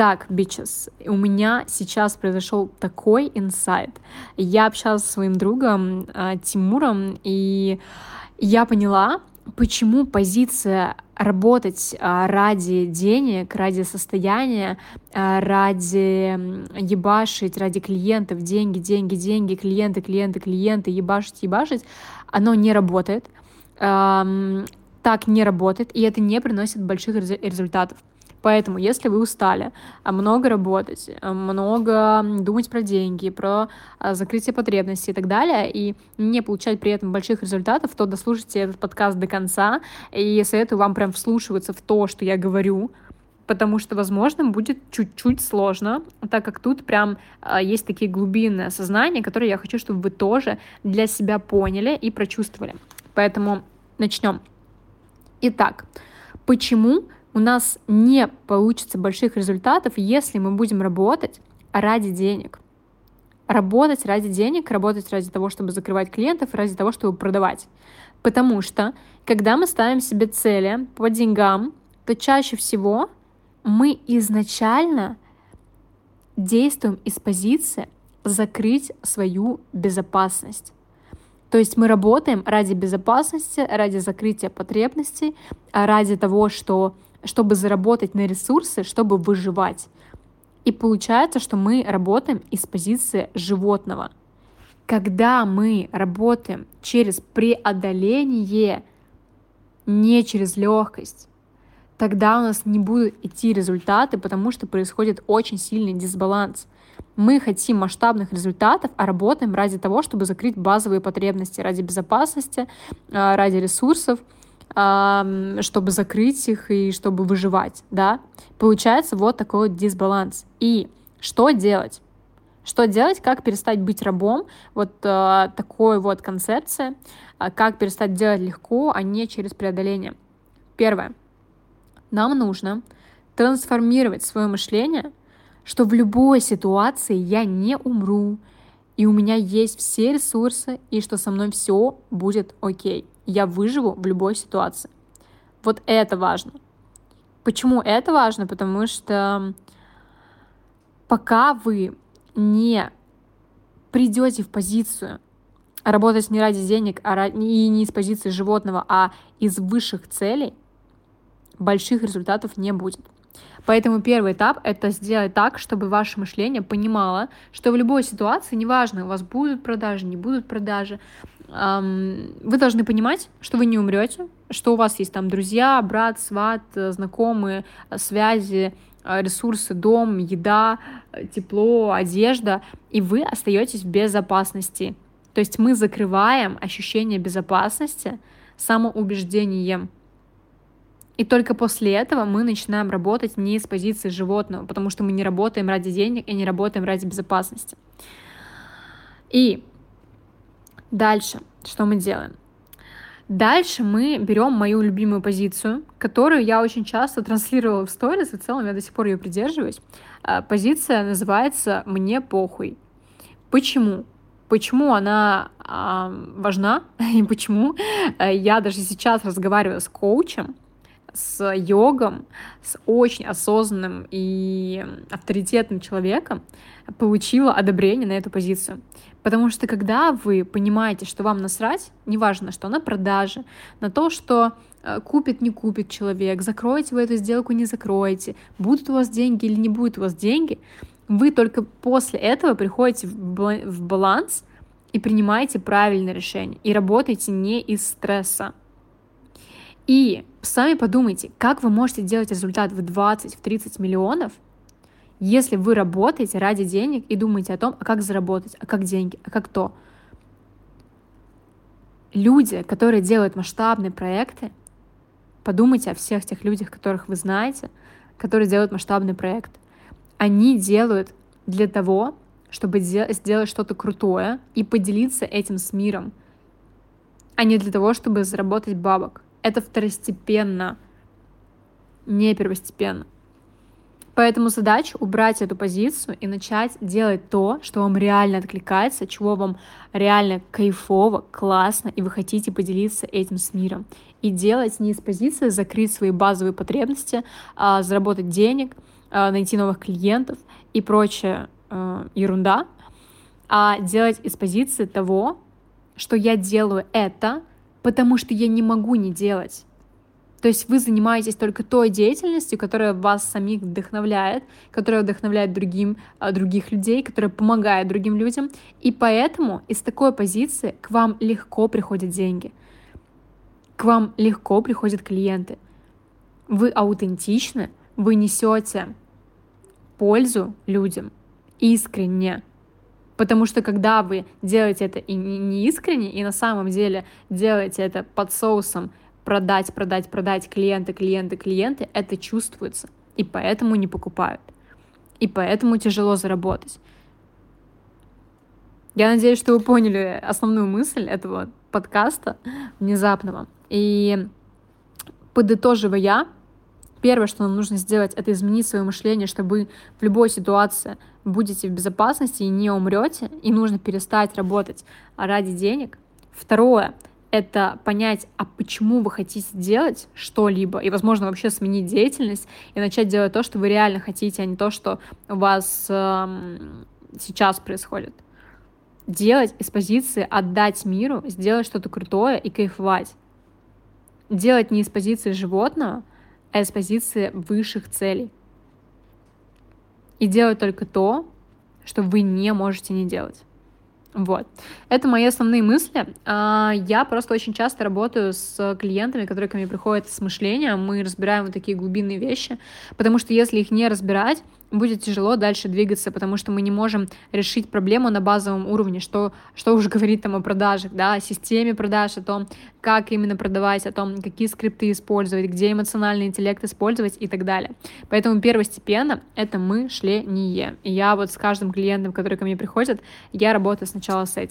Итак, bitches, у меня сейчас произошел такой инсайт. Я общалась со своим другом э, Тимуром, и я поняла, почему позиция работать а, ради денег, ради состояния, а, ради ебашить, ради клиентов, деньги, деньги, деньги, клиенты, клиенты, клиенты, ебашить, ебашить, оно не работает. Так не работает, и это не приносит больших результатов. Поэтому, если вы устали а, много работать, а, много думать про деньги, про а, закрытие потребностей и так далее, и не получать при этом больших результатов, то дослушайте этот подкаст до конца, и советую вам прям вслушиваться в то, что я говорю, потому что, возможно, будет чуть-чуть сложно, так как тут прям есть такие глубинные осознания, которые я хочу, чтобы вы тоже для себя поняли и прочувствовали. Поэтому начнем. Итак, почему у нас не получится больших результатов, если мы будем работать ради денег. Работать ради денег, работать ради того, чтобы закрывать клиентов, ради того, чтобы продавать. Потому что, когда мы ставим себе цели по деньгам, то чаще всего мы изначально действуем из позиции закрыть свою безопасность. То есть мы работаем ради безопасности, ради закрытия потребностей, ради того, что чтобы заработать на ресурсы, чтобы выживать. И получается, что мы работаем из позиции животного. Когда мы работаем через преодоление, не через легкость, тогда у нас не будут идти результаты, потому что происходит очень сильный дисбаланс. Мы хотим масштабных результатов, а работаем ради того, чтобы закрыть базовые потребности, ради безопасности, а, ради ресурсов — чтобы закрыть их и чтобы выживать, да, получается вот такой вот дисбаланс. И что делать? Что делать, как перестать быть рабом, вот э, такой вот концепция, э, как перестать делать легко, а не через преодоление. Первое. Нам нужно трансформировать свое мышление, что в любой ситуации я не умру, и у меня есть все ресурсы, и что со мной все будет окей я выживу в любой ситуации. Вот это важно. Почему это важно? Потому что пока вы не придете в позицию работать не ради денег, а и не из позиции животного, а из высших целей, больших результатов не будет. Поэтому первый этап — это сделать так, чтобы ваше мышление понимало, что в любой ситуации, неважно, у вас будут продажи, не будут продажи, вы должны понимать, что вы не умрете, что у вас есть там друзья, брат, сват, знакомые, связи, ресурсы, дом, еда, тепло, одежда, и вы остаетесь в безопасности. То есть мы закрываем ощущение безопасности самоубеждением. И только после этого мы начинаем работать не с позиции животного, потому что мы не работаем ради денег и не работаем ради безопасности. И дальше, что мы делаем? Дальше мы берем мою любимую позицию, которую я очень часто транслировала в сторис, и в целом я до сих пор ее придерживаюсь. А, позиция называется «мне похуй». Почему? Почему она важна и почему э, я даже сейчас разговариваю с коучем, с йогом, с очень осознанным и авторитетным человеком, получила одобрение на эту позицию. Потому что когда вы понимаете, что вам насрать, неважно, что на продаже, на то, что э, купит, не купит человек, закроете вы эту сделку, не закроете, будут у вас деньги или не будут у вас деньги, вы только после этого приходите в баланс и принимаете правильное решение, и работаете не из стресса. И сами подумайте, как вы можете делать результат в 20, в 30 миллионов, если вы работаете ради денег и думаете о том, а как заработать, а как деньги, а как то. Люди, которые делают масштабные проекты, подумайте о всех тех людях, которых вы знаете, которые делают масштабный проект. Они делают для того, чтобы сделать что-то крутое и поделиться этим с миром, а не для того, чтобы заработать бабок. Это второстепенно, не первостепенно. Поэтому задача убрать эту позицию и начать делать то, что вам реально откликается, чего вам реально кайфово, классно, и вы хотите поделиться этим с миром. И делать не из позиции закрыть свои базовые потребности, а заработать денег, э, найти новых клиентов и прочая э, ерунда, а делать из позиции того, что я делаю это, потому что я не могу не делать. То есть вы занимаетесь только той деятельностью, которая вас самих вдохновляет, которая вдохновляет другим, а, других людей, которая помогает другим людям. И поэтому из такой позиции к вам легко приходят деньги. К вам легко приходят клиенты. Вы аутентичны, вы несете пользу людям искренне. Потому что когда вы делаете это и не искренне, и на самом деле делаете это под соусом продать, продать, продать, клиенты, клиенты, клиенты, это чувствуется. И поэтому не покупают. И поэтому тяжело заработать. Я надеюсь, что вы поняли основную мысль этого подкаста внезапного. И подытоживая, первое, что нам нужно сделать, это изменить свое мышление, чтобы в любой ситуации будете в безопасности и не умрете, и нужно перестать работать ради денег. Второе — это понять, а почему вы хотите делать что-либо, и, возможно, вообще сменить деятельность и начать делать то, что вы реально хотите, а не то, что у вас эм, сейчас происходит. Делать из позиции отдать миру, сделать что-то крутое и кайфовать. Делать не из позиции животного, а из позиции высших целей. И делать только то, что вы не можете не делать. Вот. Это мои основные мысли. А, я просто очень часто работаю с клиентами, которые ко мне приходят с мышлением. Мы разбираем вот такие глубинные вещи, потому что если их не разбирать, будет тяжело дальше двигаться, потому что мы не можем решить проблему на базовом уровне, что, что уже говорить там о продажах, да, о системе продаж, о том, как именно продавать, о том, какие скрипты использовать, где эмоциональный интеллект использовать и так далее. Поэтому первостепенно это мышление. И я вот с каждым клиентом, который ко мне приходит, я работаю сначала с этим.